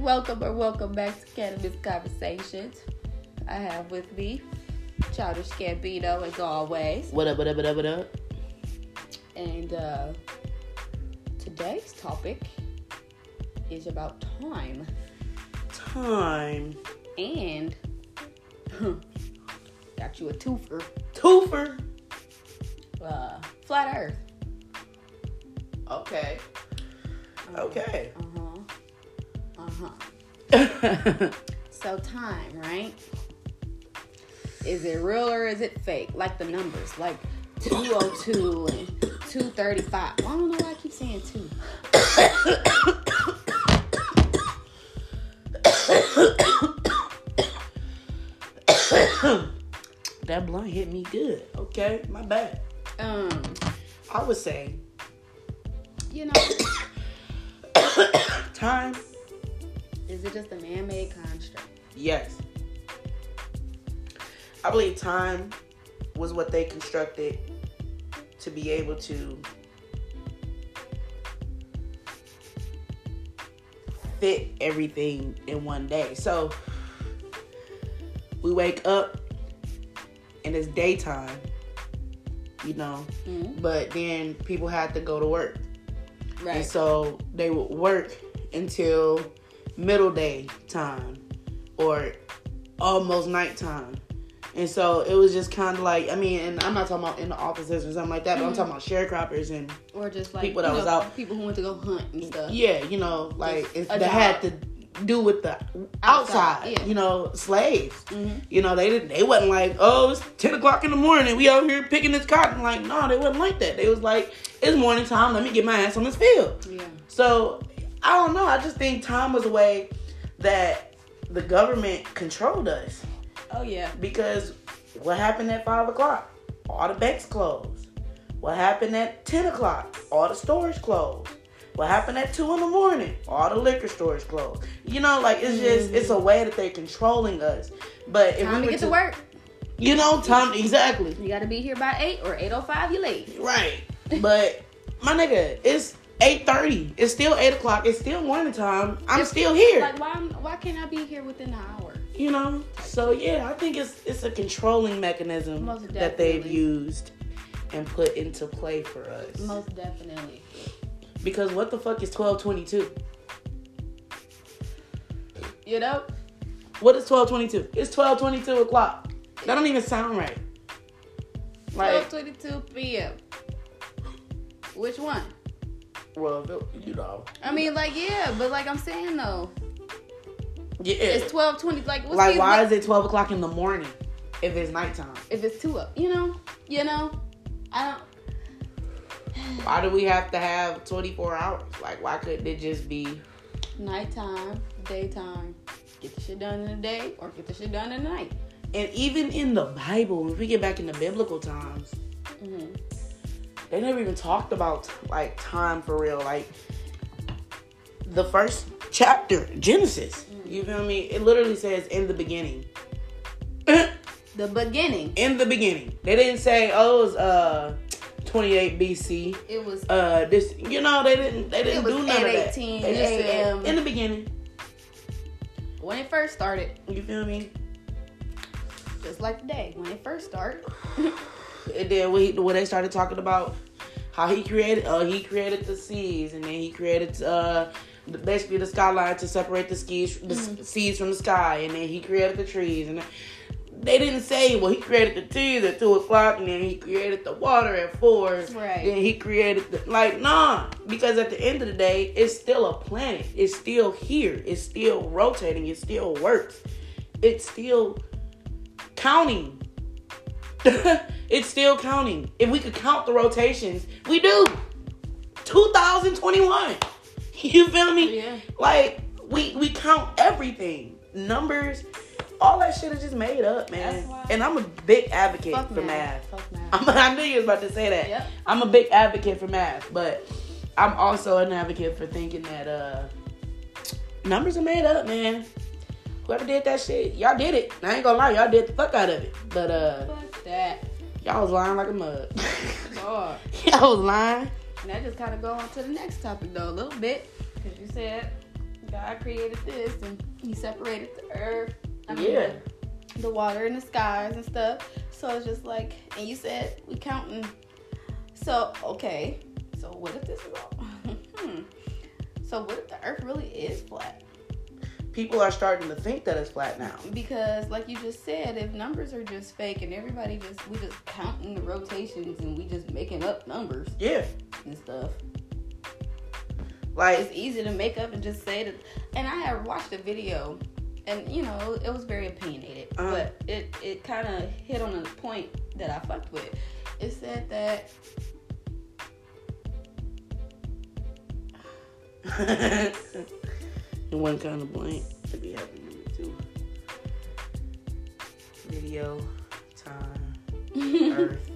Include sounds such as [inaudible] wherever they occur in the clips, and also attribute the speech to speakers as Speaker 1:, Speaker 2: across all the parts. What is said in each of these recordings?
Speaker 1: Welcome or welcome back to Cannabis Conversations. I have with me Childish Scambino as always.
Speaker 2: What up, what up, what up, what up?
Speaker 1: And uh, today's topic is about time
Speaker 2: Time.
Speaker 1: and [laughs] got you a twofer.
Speaker 2: Twofer.
Speaker 1: Uh, flat Earth.
Speaker 2: Okay. Okay.
Speaker 1: Uh huh. Uh. So time, right? Is it real or is it fake? Like the numbers, like 202 and 235. I don't know why I keep saying two.
Speaker 2: that blunt hit me good. Okay, my bad.
Speaker 1: Um,
Speaker 2: I would say
Speaker 1: you know, [coughs]
Speaker 2: time.
Speaker 1: Is it just a man-made construct?
Speaker 2: Yes. I believe time was what they constructed to be able to fit everything in one day. So we wake up and it's daytime, you know,
Speaker 1: Mhm.
Speaker 2: but then people had to go to work. And so they would work until middle day time or almost nighttime. And so it was just kind of like, I mean, and I'm not talking about in the offices or something like that, but I'm talking about sharecroppers and
Speaker 1: or just like
Speaker 2: people that
Speaker 1: you
Speaker 2: was out-
Speaker 1: people who went to go hunt and stuff.
Speaker 2: yeah, you know, like
Speaker 1: a
Speaker 2: they had to do with the
Speaker 1: Outside,
Speaker 2: outside,
Speaker 1: yeah.
Speaker 2: you know, slaves.
Speaker 1: Mhm.
Speaker 2: You know, they didn't. They wasn't like, oh, it's ten o'clock in the morning. We out here picking this cotton. Like, no, they wasn't like that. They was like, it's morning time. Let me get my ass on this field.
Speaker 1: Yeah.
Speaker 2: So I don't know. I just think time was a way that the government controlled us
Speaker 1: Oh yeah.
Speaker 2: because what happened at five o'clock? All the banks closed. What happened at ten o'clock? All the stores closed. What happened at two in the morning? All the liquor stores closed. You know, like it's just it's a way that they're controlling us. But if
Speaker 1: Time
Speaker 2: we
Speaker 1: to get to work.
Speaker 2: you know, time exactly
Speaker 1: You got to be here by eight or eight o five. You late.
Speaker 2: right. But my nigga, it's eight thirty. It's still eight o'clock. It's still morning time. I'm still here.
Speaker 1: Like why? Why can't I be here within an hour?
Speaker 2: you know so yeah i think it's it's a controlling mechanism that they've used and put into play for us
Speaker 1: Most definitely.
Speaker 2: because what the fuck is 1222
Speaker 1: You know.
Speaker 2: what is 1222 it's 1222 o'clock that don't even sound right like
Speaker 1: 12:22 p.m. Which one?
Speaker 2: Well you know
Speaker 1: I mean, like, yeah, but like I'm saying though,
Speaker 2: yeah
Speaker 1: it's 12:20. Like, what's
Speaker 2: like
Speaker 1: these-
Speaker 2: why is it 12 o'clock in the morning if it's nighttime
Speaker 1: if it's two up? You know, you know, I don't. [sighs]
Speaker 2: why do we have to have 24 hours like why couldn't it just be
Speaker 1: Nighttime, daytime. Get the shit done in the day or get the shit done at night.
Speaker 2: and even in the bible if we get back into biblical times
Speaker 1: hmm
Speaker 2: they never even talked about like time for real. Like the first chapter, Genesis. You feel me? It literally says in the beginning. [laughs]
Speaker 1: The beginning,
Speaker 2: in the beginning. They didn't say, oh, it was uh 28 BC.
Speaker 1: it was
Speaker 2: Uh this you know, they didn't they didn't do none of that.
Speaker 1: 8:18
Speaker 2: They just said,
Speaker 1: a.m..
Speaker 2: in the beginning.
Speaker 1: when it first started,
Speaker 2: You feel me?
Speaker 1: just like today when it first started. [sighs] [laughs]
Speaker 2: And then we when they started talking about how he created uh he created the seas and then he created uh the- basically the skyline to separate the skis the s- seas from the sky and then he created the trees and they didn't say well he created the trees at two o'clock and then he created the water at four.
Speaker 1: Right.
Speaker 2: then he created the like nah because at the end of the day it's still a planet. It's still here. It's still rotating. It still works. It's still counting [laughs] it's still counting. If we could count the rotations, we do. 2021. [laughs] You feel me?
Speaker 1: Yeah.
Speaker 2: Like we we count everything. Numbers, all that shit is just made up, man. And I'm a big advocate
Speaker 1: Fuck
Speaker 2: for
Speaker 1: math.
Speaker 2: math.
Speaker 1: Fuck math.
Speaker 2: I'm, [laughs] I knew you was about to say that.
Speaker 1: Yep.
Speaker 2: I'm a big advocate for math, but I'm also an advocate for thinking that uh numbers are made up, man. Whoever did that shit, y'all did it. I ain't gonna lie, y'all did the fuck out of it. But uh
Speaker 1: Fuck that.
Speaker 2: y'all was lying like a mug.
Speaker 1: Lord. [laughs]
Speaker 2: y'all was lying.
Speaker 1: And that just kind of go on to the next topic though a little bit, because you said God created this and He separated the earth. I mean,
Speaker 2: Yeah.
Speaker 1: The, the water and the skies and stuff. So it's just like, and you said we counting. So okay. So what if this is all? [laughs] hmm. So what if the Earth really is flat?
Speaker 2: People are starting to think that it's flat now.
Speaker 1: Because, like you just said, if numbers are just fake and everybody just we just counting the rotations and we just making up numbers
Speaker 2: Yeah.
Speaker 1: and stuff.
Speaker 2: Like
Speaker 1: it's easy to make up and just say that. And I had watched a video, and you know, it was very opinionated,
Speaker 2: Uh-huh.
Speaker 1: but it it kind of hit on a point that I fucked with. It said that [laughs] [laughs]
Speaker 2: in one kind of blank. It'd be happening to me too. Video, time, [laughs] earth.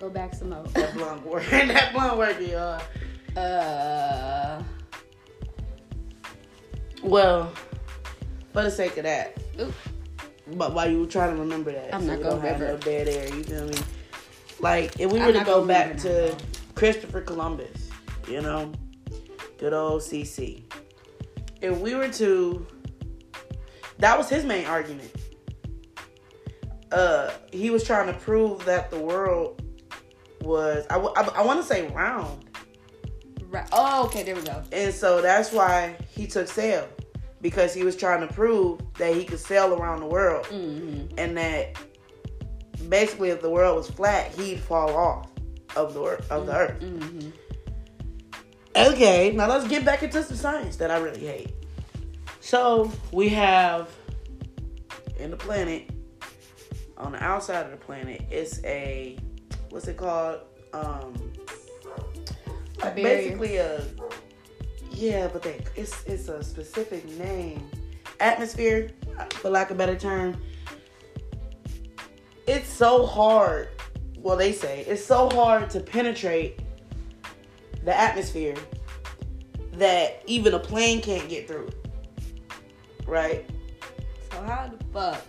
Speaker 1: go back some more.
Speaker 2: That blunt work. [laughs] that blunt work, y'all.
Speaker 1: Uh,
Speaker 2: Well, for the sake of that.
Speaker 1: Oop.
Speaker 2: But while you were trying to remember that,
Speaker 1: I'm not
Speaker 2: we
Speaker 1: gonna
Speaker 2: don't have no
Speaker 1: remember.
Speaker 2: dead air. You feel me? Like if we
Speaker 1: I'm
Speaker 2: were to go back to
Speaker 1: now.
Speaker 2: Christopher Columbus, you know, good old CC. If we were to, that was his main argument. Uh, he was trying to prove that the world was, I, want to say round.
Speaker 1: right. Oh, okay. There we go.
Speaker 2: And so that's why he took sail because he was trying to prove that he could sail around the world
Speaker 1: hmm
Speaker 2: and that basically if the world was flat, he'd fall off of the of the earth.
Speaker 1: hmm
Speaker 2: Okay, now let's get back into some science that I really hate. So we have in the planet, on the outside of the planet, it's a what's it called? Um, like basically a yeah, but they it's it's a specific name, atmosphere, for lack of a better term. It's so hard. Well, they say it's so hard to penetrate the atmosphere that even a plane can't get through. Right?
Speaker 1: So how the fuck?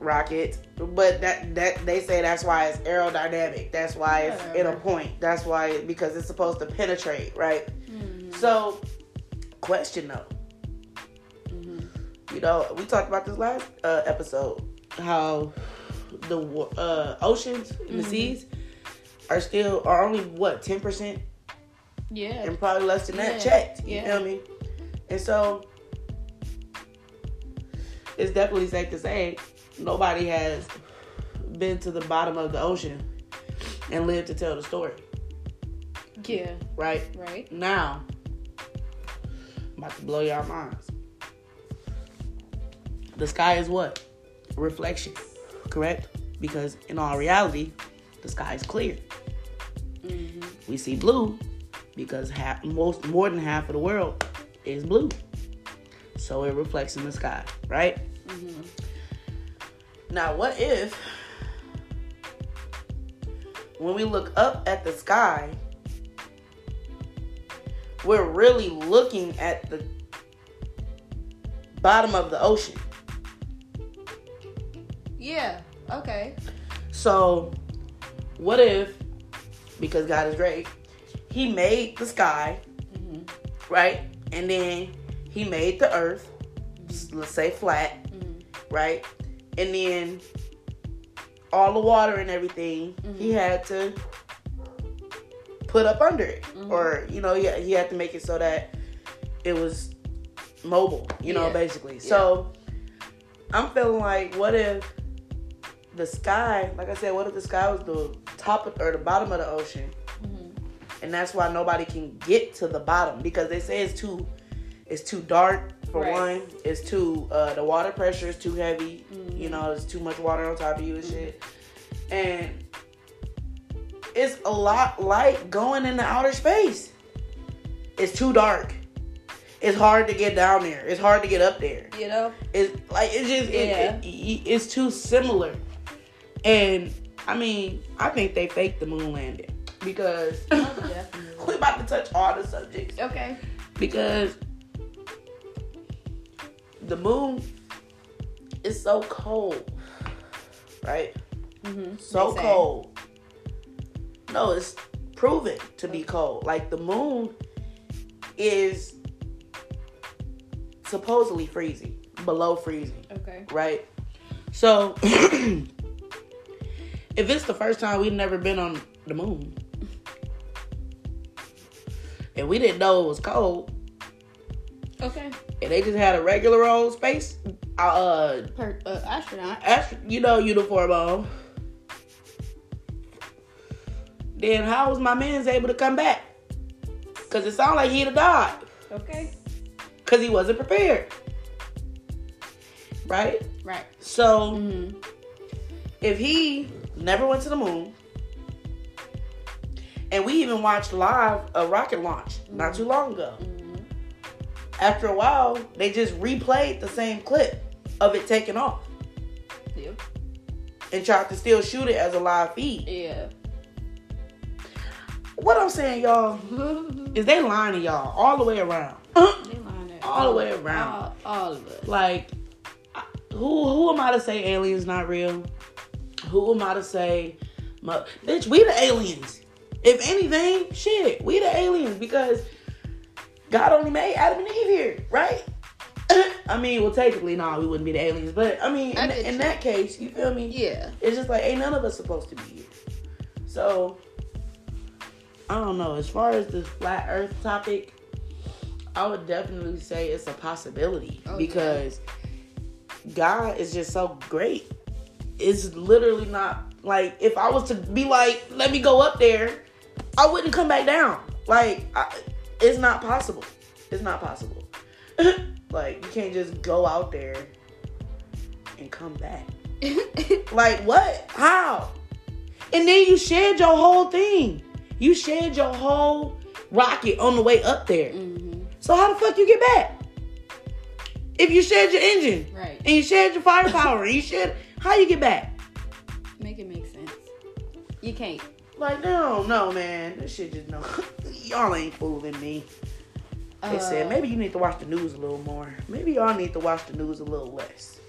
Speaker 2: Rockets, but that that they say that's why it's aerodynamic. That's why it's in a point. That's why because it's supposed to penetrate, right?
Speaker 1: Mhm.
Speaker 2: So, question though,
Speaker 1: Mhm.
Speaker 2: you know, we talked about this last uh, episode how the uh, oceans and the
Speaker 1: Mhm.
Speaker 2: seas are still are only what ten percent
Speaker 1: Yeah.
Speaker 2: and probably less than that
Speaker 1: Yeah,
Speaker 2: checked. You
Speaker 1: yeah.
Speaker 2: feel me? And so it's definitely safe to say nobody has been to the bottom of the ocean and lived to tell the story.
Speaker 1: Yeah.
Speaker 2: Right?
Speaker 1: Right.
Speaker 2: Now, I'm about to blow y'all minds. The sky is what? Reflection. Correct? Because in all reality, the sky is clear.
Speaker 1: Hmm
Speaker 2: We see blue because half, most more than half of the world is blue. So it reflects in the sky, right?
Speaker 1: hmm
Speaker 2: Now, what if when we look up at the sky, we're really looking at the bottom of the ocean?
Speaker 1: Yeah. Okay.
Speaker 2: So, what if, because God is great, He made the sky,
Speaker 1: hmm
Speaker 2: right? And then He made the earth, let's say flat,
Speaker 1: hmm
Speaker 2: right? And then all the water and everything he
Speaker 1: Mhm.
Speaker 2: had to put up under it,
Speaker 1: Mhm.
Speaker 2: or you know, he, he had to make it so that it was mobile, you know,
Speaker 1: Yeah.
Speaker 2: basically. So I'm feeling like, what if the sky, like I said, what if the sky was the top of, or the bottom of the ocean,
Speaker 1: hmm
Speaker 2: and that's why nobody can get to the bottom because they say it's too, it's too dark for
Speaker 1: Right.
Speaker 2: one. It's too, uh, the water pressure is too heavy.
Speaker 1: Mhm.
Speaker 2: You know, there's too much water on top of you and shit. And it's a lot like going into outer space. It's too dark. It's hard to get down there. It's hard to get up there.
Speaker 1: You know.
Speaker 2: It's like it's just it-
Speaker 1: Yeah.
Speaker 2: it, it- it's too similar. And I mean, I think they faked the moon landing because
Speaker 1: Definitely. [laughs]
Speaker 2: we about to touch all the subjects
Speaker 1: Okay.
Speaker 2: because the moon is so cold, right?
Speaker 1: Mm-hmm.
Speaker 2: So cold. No, it's proven to be cold. Like the moon is supposedly freezing, below freezing,
Speaker 1: Okay.
Speaker 2: right? [clears throat] So, [clears throat] if it's the first time we've never been on the moon, and we didn't know it was cold,
Speaker 1: Okay.
Speaker 2: and they just had a regular old space, uh,
Speaker 1: Per, uh, astronaut.
Speaker 2: astro- you know, uniform on, then how was my man's able to come back? Cause it sounded like he'd have died.
Speaker 1: Okay.
Speaker 2: Cause he wasn't prepared. Right?
Speaker 1: Right.
Speaker 2: So
Speaker 1: Mm-hmm.
Speaker 2: if he never went to the moon, and we even watched live a rocket launch not too long ago.
Speaker 1: Mm-hmm.
Speaker 2: After a while, they just replayed the same clip of it taking off
Speaker 1: Yep.
Speaker 2: and tried to still shoot it as a live feed.
Speaker 1: Yeah.
Speaker 2: What I'm saying, y'all, [laughs] is they lying to y'all all the way around.
Speaker 1: They lying there. [laughs]
Speaker 2: All the way around.
Speaker 1: All, all of it.
Speaker 2: like who who am I to say aliens not real? Who am I to say mu- bitch we the aliens. If anything, shit, we the aliens because God only made Adam and Eve here, right? [coughs] I mean, well, technically, no, we wouldn't be the aliens, but I mean,
Speaker 1: I
Speaker 2: in, in that case, you feel me?
Speaker 1: Yeah.
Speaker 2: It's just like ain't none of us supposed to be here. So I don't know. As far as this flat Earth topic, I would definitely say it's a possibility
Speaker 1: Oh, yeah.
Speaker 2: because God is just so great. It's literally not like if I was to be like, let me go up there, I wouldn't come back down. Like I, it's not possible. It's not possible. [laughs] like you can't just go out there and come back. [laughs] Like what? How? And then you shared your whole thing. You shared your whole rocket on the way up there.
Speaker 1: mm-hmm.
Speaker 2: So how the fuck you get back? If you shared your engine
Speaker 1: Right.
Speaker 2: and you shared your firepower and you shared, how you get back?
Speaker 1: Make it make sense. You can't.
Speaker 2: Like no, no, man, this shit just no. [laughs] y'all ain't fooling me. They said
Speaker 1: Uh,
Speaker 2: maybe you need to watch the news a little more. Maybe y'all need to watch the news a little less.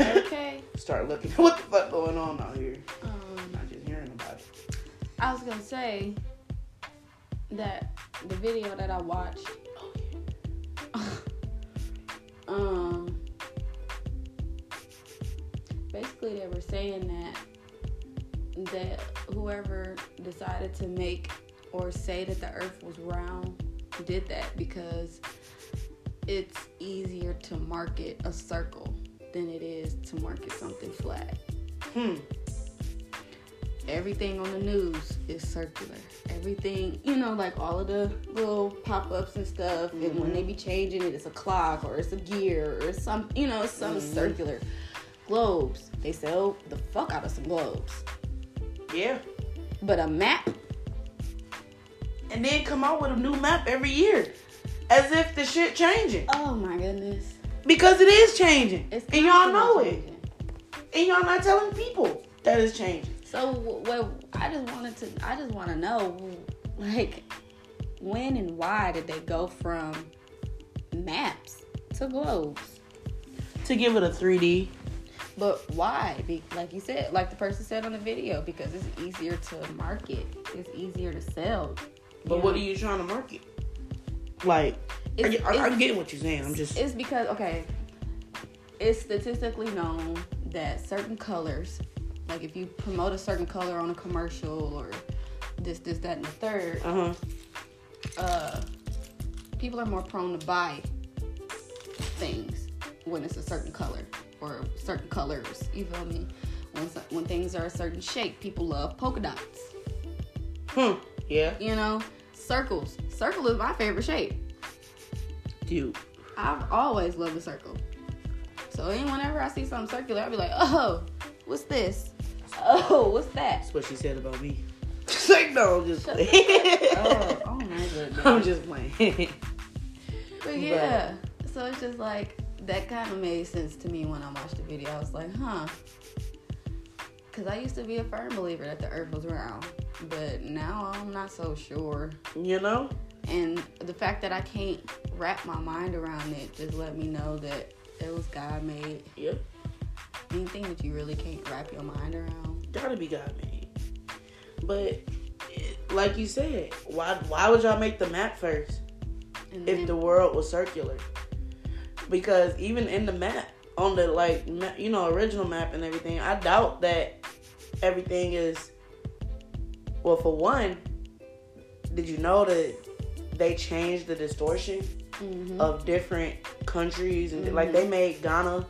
Speaker 1: Okay. [laughs]
Speaker 2: Start looking at [laughs] what the fuck going on out here.
Speaker 1: Um,
Speaker 2: Not just hearing about it.
Speaker 1: I was gonna say that the video that I watched,
Speaker 2: Oh, yeah.
Speaker 1: um, basically they were saying that that whoever decided to make or say that the Earth was round did that because it's easier to market a circle than it is to market something flat.
Speaker 2: Hmm.
Speaker 1: everything on the news is circular. Everything, you know, like all of the little pop ups and stuff. And when they be changing it, it's a clock or it's a gear or some, you know, some circular. Globes. They sell the fuck out of some globes.
Speaker 2: Yeah.
Speaker 1: But a map,
Speaker 2: And then come out with a new map every year. As if the shit changing.
Speaker 1: oh my goodness.
Speaker 2: Because it is changing.
Speaker 1: It's
Speaker 2: and y'all know
Speaker 1: constantly
Speaker 2: it. And y'all not telling people that it's changing.
Speaker 1: So what I just wanted to I just want to know like when and why did they go from maps to globes?
Speaker 2: To give it a 3D.
Speaker 1: But why? Be, like you said, like the person said on the video, because it's easier to market. It's easier to sell.
Speaker 2: But what are you trying to market? Like, I,
Speaker 1: It's-
Speaker 2: I, I'm
Speaker 1: it's-
Speaker 2: getting what you're saying. I'm just.
Speaker 1: It's because okay, it's statistically known that certain colors, like if you promote a certain color on a commercial or this, this, that, and the third,
Speaker 2: Uh huh.
Speaker 1: uh, people are more prone to buy things when it's a certain color or certain colors. You feel me? When when things are a certain shape, people love polka dots.
Speaker 2: Hmm. Yeah.
Speaker 1: You know, circles. Circle is my favorite shape.
Speaker 2: Dude.
Speaker 1: I've always loved a circle. So any- whenever I see something circular, I'll be like, oh, what's this? Oh, what's that?
Speaker 2: That's what she said about me. Like, no, I'm just playing. [laughs]
Speaker 1: Oh, [laughs] oh my goodness.
Speaker 2: I'm just playing.
Speaker 1: But yeah, so it's just like that kind of made sense to me when I watched the video. I was like, huh. Because I used to be a firm believer that the earth was round, but now I'm not so sure.
Speaker 2: you know?
Speaker 1: And the fact that I can't wrap my mind around it just let me know that it was God made.
Speaker 2: Yep.
Speaker 1: Anything that you really can't wrap your mind around.
Speaker 2: Gotta be God made. But, like you said, why why would y'all make the map first if the world was circular? Because even in the map on the like you know original map and everything, I doubt that everything is. Well, for one, did you know that they changed the distortion
Speaker 1: Mhm.
Speaker 2: of different countries and like they made Ghana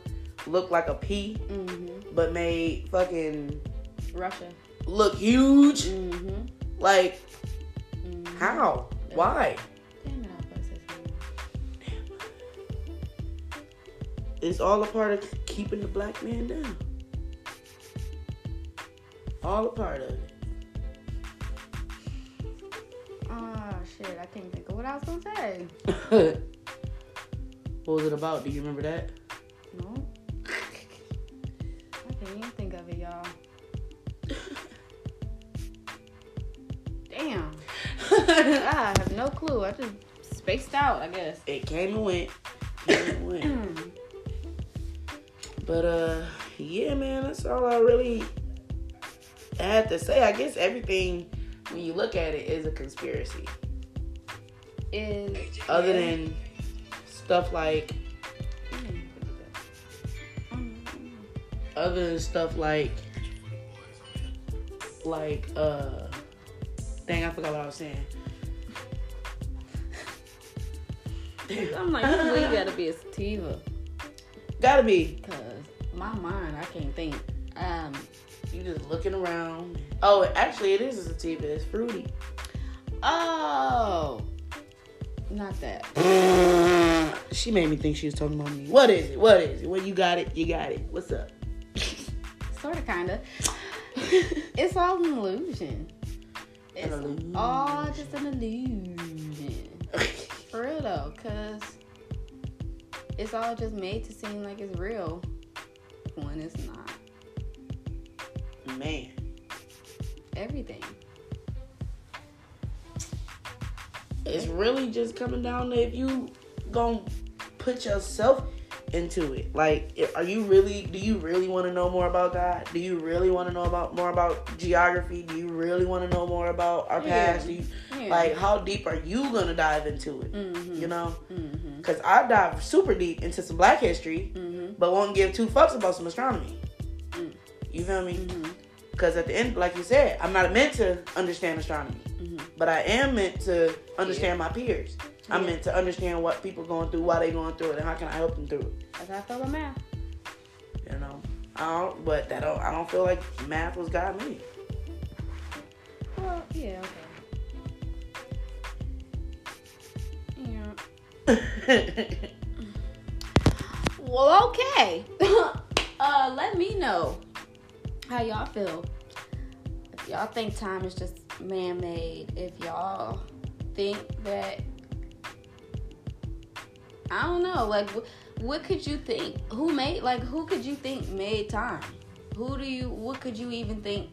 Speaker 2: look like a P,
Speaker 1: Mhm.
Speaker 2: but made fucking
Speaker 1: Russia.
Speaker 2: look huge.
Speaker 1: Mhm.
Speaker 2: Like
Speaker 1: Mhm.
Speaker 2: how? Why? It's all a part of keeping the black man down. All a part of it.
Speaker 1: Oh shit, I can't think of what I was gonna say. [laughs]
Speaker 2: what was it about? Do you remember that?
Speaker 1: No. [laughs] I can't even think of it, y'all. Damn. [laughs] I have no clue. I just spaced out, I guess.
Speaker 2: it came and went. Came and went. [clears throat] But uh, yeah, man, that's all I really had to say. I guess everything, when you look at it, is a conspiracy.
Speaker 1: Is
Speaker 2: Other
Speaker 1: yeah.
Speaker 2: than stuff like, other than stuff like, like uh, dang, I forgot what I was saying.
Speaker 1: I'm like, week gotta be a sativa.
Speaker 2: Gotta be.
Speaker 1: Cause my mind, I can't think. Um,
Speaker 2: You just looking around. Oh, actually, it is a sativa. It's fruity.
Speaker 1: oh, not that. [laughs]
Speaker 2: She made me think she was talking about me. What is it? What is it? When you got it, you got it. What's up?
Speaker 1: Sort of, kind of. It's all an illusion. It's
Speaker 2: illusion.
Speaker 1: all just an illusion. For real though, cause it's all just made to seem like it's real when it's not.
Speaker 2: Man,
Speaker 1: Everything.
Speaker 2: it's really just coming down to if you gonna put yourself into it. Like, are you really? Do you really want to know more about God? Do you really want to know about more about geography? Do you really want to know more about our
Speaker 1: Yeah.
Speaker 2: past? Do you,
Speaker 1: Yeah.
Speaker 2: Like, how deep are you gonna dive into it?
Speaker 1: Mhm.
Speaker 2: You know,
Speaker 1: Mm-hmm.
Speaker 2: Because I dive super deep into some Black history,
Speaker 1: Mm-hmm.
Speaker 2: but won't give two fucks about some astronomy.
Speaker 1: Mm.
Speaker 2: You feel me?
Speaker 1: Mm-hmm.
Speaker 2: Because at the end, like you said, I'm not meant to understand astronomy,
Speaker 1: Mm-hmm.
Speaker 2: but I am meant to understand my peers. I'm
Speaker 1: Yeah.
Speaker 2: meant to understand what people going through, why they going through it, and how can I help them through it.
Speaker 1: That's how I feel about math.
Speaker 2: You know, I don't, but that don't, I don't feel like math was God made.
Speaker 1: Well, yeah, okay. [laughs] Well, okay. [laughs] uh, let me know how y'all feel. If y'all think time is just man made, if y'all think that I don't know, like wh- what could you think? Who made like who could you think made time? Who do you what could you even think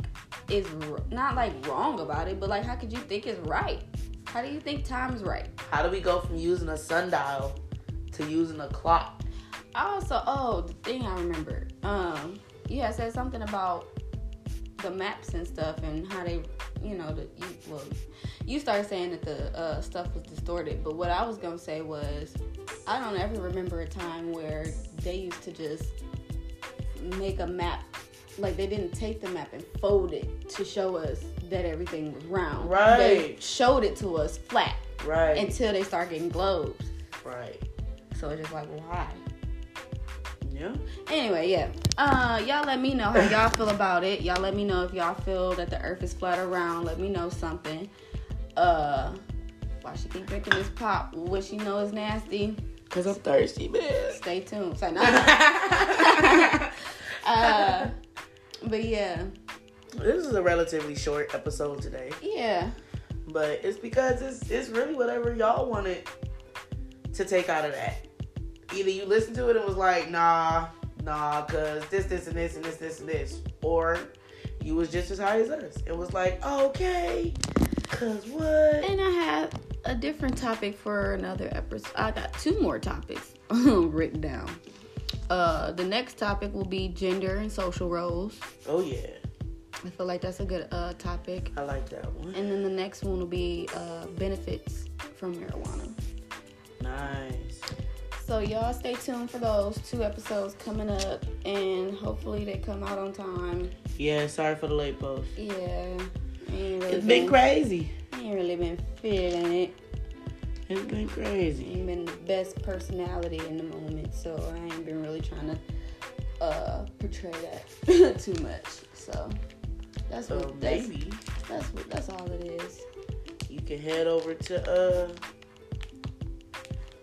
Speaker 1: is r- not like wrong about it, but like how could you think is right? How do you think time's right?
Speaker 2: how do we go from using a sundial to using a clock?
Speaker 1: Also, oh, the thing I remember, um, you had said something about the maps and stuff and how they, you know, the you, well, you started saying that the uh, stuff was distorted, but what I was gonna say was, I don't ever remember a time where they used to just make a map, like they didn't take the map and fold it to show us that everything was round.
Speaker 2: Right.
Speaker 1: They showed it to us flat
Speaker 2: Right.
Speaker 1: until they start getting globes.
Speaker 2: right.
Speaker 1: So it's just like, why?
Speaker 2: Yeah.
Speaker 1: Anyway, yeah. Uh, y'all let me know how y'all feel about it. Y'all let me know if y'all feel that the earth is flat or round. Let me know something. Uh, why she keep drinking this pop? What she know is nasty.
Speaker 2: Cause I'm thirsty, man.
Speaker 1: Stay tuned. Say [laughs] no. [laughs] uh, but yeah,
Speaker 2: This is a relatively short episode today,
Speaker 1: yeah,
Speaker 2: but it's because it's it's really whatever y'all wanted to take out of that. Either you listened to it and was like, nah, nah, cause this, this, and this, and this, this, and this, or you was just as high as us. It was like, okay, cause what?
Speaker 1: and I have a different topic for another episode. I got two more topics [laughs] written down. Uh, the next topic will be gender and social roles.
Speaker 2: Oh yeah,
Speaker 1: I feel like that's a good uh, topic.
Speaker 2: I like that one.
Speaker 1: And then the next one will be uh, benefits from marijuana.
Speaker 2: Nice.
Speaker 1: So y'all stay tuned for those two episodes coming up, and hopefully they come out on time.
Speaker 2: Yeah, sorry for the late post.
Speaker 1: Yeah, really
Speaker 2: It's been crazy.
Speaker 1: I ain't really been feeling it.
Speaker 2: It's been crazy.
Speaker 1: Ain't been the best personality in the moment, so I ain't been really trying to uh, portray that [laughs] too much. So that's
Speaker 2: So
Speaker 1: what that's,
Speaker 2: maybe
Speaker 1: that's what that's all it is.
Speaker 2: you can head over to uh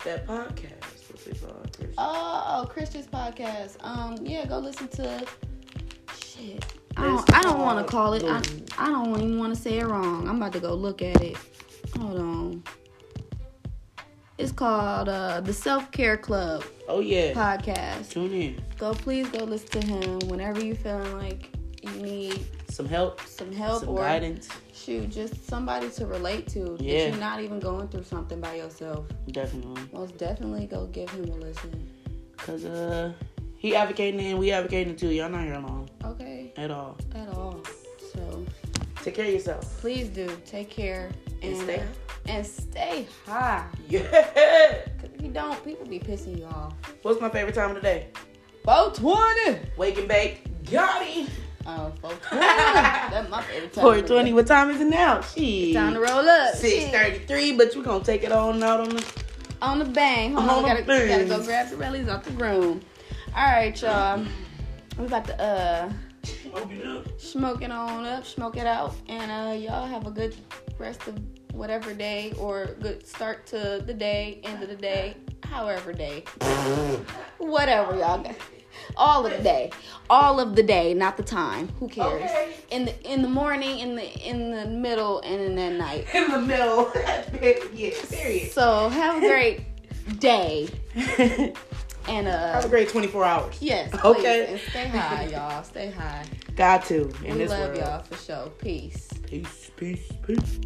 Speaker 2: that podcast. What's it called? Chris?
Speaker 1: Oh, oh, Christian's podcast. Um, yeah, go listen to. Shit, I don't. I don't want to call it. I, I don't even want to say it wrong. I'm about to go look at it. Hold on. It's called uh, the Self Care Club
Speaker 2: Oh yeah.
Speaker 1: podcast.
Speaker 2: Tune in.
Speaker 1: Go, please go listen to him whenever you feeling like you need
Speaker 2: Some help.
Speaker 1: some help
Speaker 2: some
Speaker 1: or
Speaker 2: guidance.
Speaker 1: shoot, just somebody to relate to.
Speaker 2: Yeah.
Speaker 1: That you're not even going through something by yourself.
Speaker 2: Definitely.
Speaker 1: Most definitely go give him a listen.
Speaker 2: Cause uh he advocating and we advocating too. Y'all not here alone
Speaker 1: Okay,
Speaker 2: at all.
Speaker 1: at all. So
Speaker 2: Take care of yourself.
Speaker 1: please do take care and,
Speaker 2: And stay
Speaker 1: and stay high.
Speaker 2: Yeah.
Speaker 1: 'Cause if you don't, people be pissing you off.
Speaker 2: What's my favorite time of the day?
Speaker 1: 420.
Speaker 2: Wake and bake. Got it.
Speaker 1: Oh, 420. [laughs] That's my favorite time.
Speaker 2: 420. What time is it now? She.
Speaker 1: Time to roll up.
Speaker 2: 633,
Speaker 1: Shit.
Speaker 2: But you gonna take it on out on the.
Speaker 1: On the bang. Hold on,
Speaker 2: On
Speaker 1: gotta, we gotta go grab the relies out the room. All right, y'all. We about to uh smoke it on up, smoke it out, and uh y'all have a good rest of whatever day or good start to the day, end of the day, however day, whatever y'all got. All of the day, all of the day, not the time. Who cares?
Speaker 2: Okay.
Speaker 1: In the in the morning, in the in the middle, and in the night. [laughs]
Speaker 2: In the middle. [laughs] yeah. Period.
Speaker 1: So have a great day, [laughs] and uh.
Speaker 2: Have a great twenty-four hours.
Speaker 1: Yes. [laughs] Please.
Speaker 2: Okay.
Speaker 1: And stay high, y'all. Stay high.
Speaker 2: Got to. In
Speaker 1: we
Speaker 2: this
Speaker 1: love
Speaker 2: world.
Speaker 1: y'all for sure. Peace.
Speaker 2: Peace. Peace. Peace.